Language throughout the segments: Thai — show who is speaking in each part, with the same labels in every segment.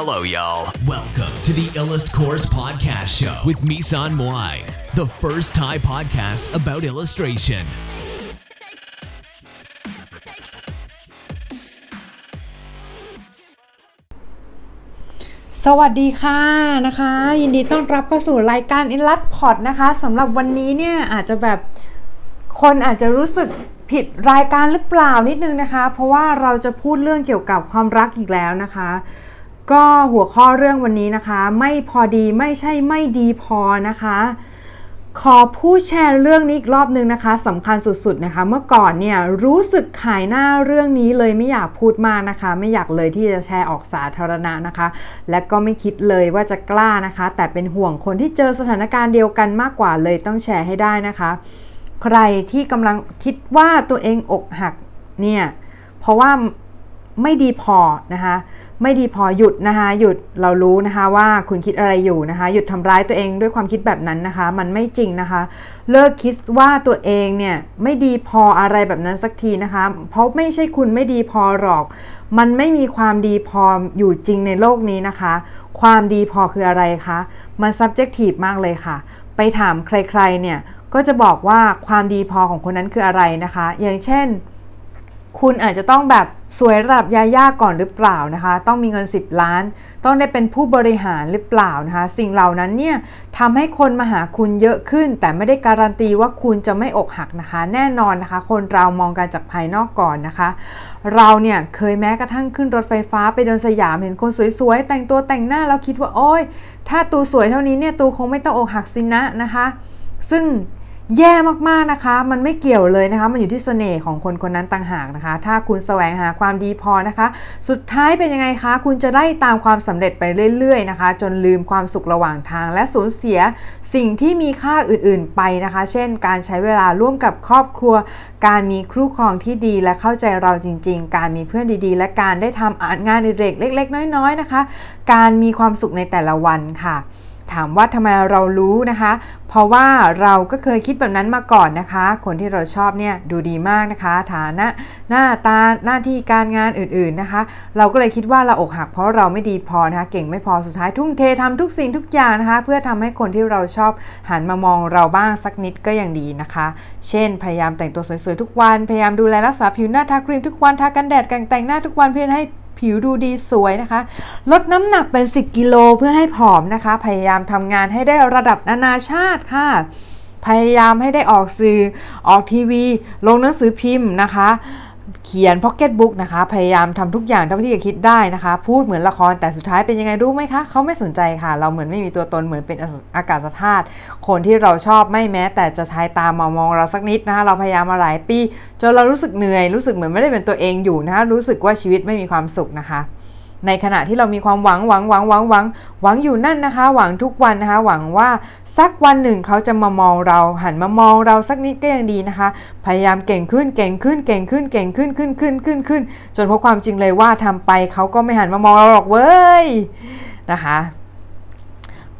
Speaker 1: Hello, y'all.
Speaker 2: Welcome to the Illust Course Podcast Show with Misan Moai, the first Thai podcast about illustration.
Speaker 3: สวัสดีค่ะนะคะ ยินดีต้อนรับเข้าสู่รายการ i n l u t p o d นะคะสำหรับวันนี้เนี่ยอาจจะแบบคนอาจจะรู้สึกผิดรายการหรือเปล่านิดนึงนะคะ เพราะว่าเราจะพูดเรื่องเกี่ยวกับความรักอีกแล้วนะคะ ก็หัวข้อเรื่องวันนี้นะคะ ไม่พอดีไม่ใช่ไม่ดีพอนะคะ ขอพูดแชร์เรื่องนี้อีกรอบนึงนะคะสำคัญสุดๆนะคะ เมื่อก่อนเนี่ยรู้สึกขายหน้าเรื่องนี้เลยไม่อยากพูดมากนะคะ ไม่อยากเลยที่จะแชร์ออกสาธารณะนะคะ และก็ไม่คิดเลยว่าจะกล้านะคะ แต่เป็นห่วงคนที่เจอสถานการณ์เดียวกันมากกว่าเลยต้องแชร์ให้ได้นะคะ ใครที่กำลังคิดว่าตัวเองอกหักเนี่ยเพราะว่าไม่ดีพอนะคะ ไม่ดีพอหยุดนะคะหยุดเรารู้นะคะว่าคุณคิดอะไรอยู่นะคะ หยุดทำร้ายตัวเองด้วยความคิดแบบนั้นนะคะ มันไม่จริงนะคะ เลิกคิดว่าตัวเองเนี่ยไม่ดีพออะไรแบบนั้นสักทีนะคะ เพราะไม่ใช่คุณไม่ดีพอหรอก มันไม่มีความดีพออยู่จริงในโลกนี้นะคะ ความดีพอคืออะไรคะมัน subjective มากเลยค่ะ ไปถามใครๆเนี่ยก็จะบอกว่าความดีพอของคนนั้นคืออะไรนะคะ อย่างเช่น คุณอาจจะต้องแบบสวยระดับยาย่าก่อนหรือเปล่านะคะ ต้องมีเงิน 10 ล้าน ต้องได้เป็นผู้บริหารหรือเปล่านะคะ สิ่งเหล่านั้นเนี่ยทำให้คนมาหาคุณเยอะขึ้น แต่ไม่ได้การันตีว่าคุณจะไม่อกหักนะคะ แน่นอนนะคะ คนเรามองกันจากภายนอกก่อนนะคะ เราเนี่ยเคยแม้กระทั่งขึ้นรถไฟฟ้าไปเดินสยามเห็นคนสวยๆ แต่งตัวแต่งหน้าแล้วคิดว่าโอ๊ยถ้าตูสวยเท่านี้เนี่ยตูคงไม่ต้องอกหักสินะนะคะ ซึ่ง แย่มากๆนะคะ มันไม่เกี่ยวเลยนะคะ มันอยู่ที่เสน่ห์ของคนคนนั้นต่างหากนะคะ ถ้าคุณแสวงหาความดีพอนะคะ สุดท้ายเป็นยังไงคะ คุณจะได้ตามความสำเร็จไปเรื่อยๆนะคะ จนลืมความสุขระหว่างทาง และสูญเสียสิ่งที่มีค่าอื่นๆไปนะคะ เช่น การใช้เวลาร่วมกับครอบครัว การมีครูครองที่ดีและเข้าใจเราจริง ๆ การมีเพื่อนดีๆ และการได้ทำงานในเล็กๆ น้อยๆนะคะ การมีความสุขในแต่ละวันค่ะ ถามว่าทำไมเรารู้นะคะ เพราะว่าเราก็เคยคิดแบบนั้นมาก่อนนะคะ คนที่เราชอบเนี่ยดูดีมากนะคะ ฐานะหน้าตาหน้าที่การงานอื่นๆนะคะ เราก็เลยคิดว่าเราอกหักเพราะเราไม่ดีพอนะคะ เก่งไม่พอสุดท้ายทุ่มเททำทุกสิ่งทุกอย่างนะคะ เพื่อทำให้คนที่เราชอบหันมามองเราบ้างสักนิดก็ยังดีนะคะ เช่น พยายามแต่งตัวสวยๆทุกวัน พยายามดูแลรักษาผิวหน้าทาครีมทุกวันทากันแดดกันแต่งหน้าทุกวันเพื่อให้ ผิวดูดีสวยนะคะ ลดน้ำหนักเป็น 10 กิโลเพื่อให้ผอมนะคะ พยายามทำงานให้ได้ระดับนานาชาติค่ะ พยายามให้ได้ออกสื่อออกทีวี ลงหนังสือพิมพ์นะคะ เขียนพ็อกเก็ตบุ๊กนะคะ พยายามทำทุกอย่างเท่าที่จะคิดได้นะคะ พูดเหมือนละครแต่สุดท้ายเป็นยังไงรู้ไหมคะ เขาไม่สนใจค่ะ เราเหมือนไม่มีตัวตนเหมือนเป็นอากาศธาตุคนที่เราชอบไม่แม้ แต่จะใช้ตามมามองเราสักนิดนะคะ เราพยายามมาหลายปี จนเรารู้สึกเหนื่อย รู้สึกเหมือนไม่ได้เป็นตัวเองอยู่นะคะรู้สึกว่าชีวิตไม่มีความสุขนะคะ ในขณะที่เรามีความหวังหวังหวังหวังหวังหวังอยู่นั่นนะคะ หวังทุกวันนะคะ หวังว่าสักวันหนึ่งเขาจะมามองเรา หันมามองเราสักนิดก็ยังดีนะคะ พยายามเก่งขึ้นเก่งขึ้นเก่งขึ้นเก่งขึ้นขึ้นขึ้นขึ้นขึ้น จนพบความจริงเลยว่าทำไปเขาก็ไม่หันมามองเราหรอกเว้ยนะคะ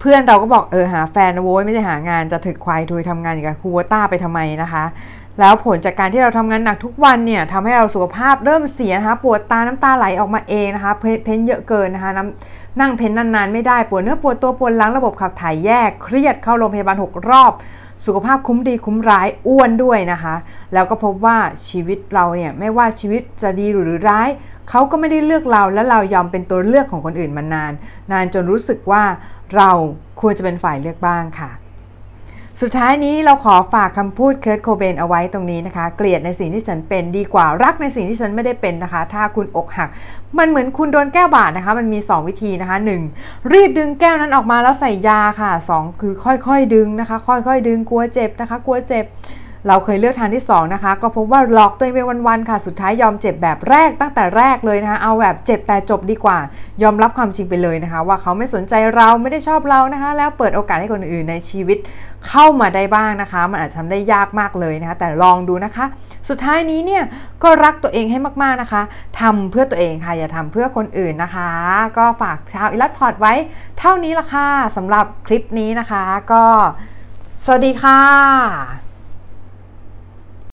Speaker 3: เพื่อนเราก็บอกเออหาแฟนนะโว้ยไม่ใช่หางานจะถึกควายทุยทำงานอย่างกับคูวต้าไปทำไมนะคะ แล้วผลจากการที่เราทำงานหนักทุกวันเนี่ยทำให้เราสุขภาพเริ่มเสียนะคะปวดตาน้ำตาไหลออกมาเองนะคะเพเพ้นเยอะเกินนะคะน้ำนั่งเพ้นนานๆไม่ได้ปวดเนื้อปวดตัวปวดหลังระบบขับถ่ายแยกเครียดเข้าโรงพยาบาล 6 รอบ สุขภาพคุ้มดีคุ้มร้ายอ้วนด้วยนะคะ แล้วก็พบว่าชีวิตเราเนี่ยไม่ว่าชีวิตจะดีหรือร้ายเขาก็ไม่ได้เลือกเราและเรายอมเป็นตัวเลือกของคนอื่นมานาน นานจนรู้สึกว่าเราควรจะเป็นฝ่ายเลือกบ้างค่ะ สุดท้ายนี้เราขอฝากคำพูดเคิร์ตโคเบนเอาไว้ตรงนี้นะคะ เกลียดในสิ่งที่ฉันเป็นดีกว่ารักในสิ่งที่ฉันไม่ได้เป็นนะคะ ถ้าคุณอกหัก มันเหมือนคุณโดนแก้วบาดนะคะ มันมี 2 วิธีนะคะ 1. รีบดึงแก้วนั้นออกมาแล้วใส่ยาค่ะ 2 คือค่อยๆดึงนะคะ ค่อยๆดึงกลัวเจ็บนะคะ กลัวเจ็บ เราเคยเลือกทางที่ 2 นะคะ ก็พบว่าหลอกตัวเองไปวันๆค่ะ สุดท้ายยอมเจ็บแบบแรกตั้งแต่แรกเลยนะคะ เอาแบบเจ็บแต่จบดีกว่า ยอมรับความจริงไปเลยนะคะ ว่าเขาไม่สนใจเราไม่ได้ชอบเรานะคะ แล้วเปิดโอกาสให้คนอื่นในชีวิตเข้ามาได้บ้างนะคะ มันอาจจะทำได้ยากมากเลยนะคะ แต่ลองดูนะคะ สุดท้ายนี้เนี่ยก็รักตัวเองให้มากๆนะคะทำเพื่อตัวเองค่ะ อย่าทำเพื่อคนอื่นนะคะ ก็ฝากชาวอิลัดพอร์ตไว้เท่านี้ละค่ะสำหรับคลิปนี้นะคะ ก็ สวัสดีค่ะ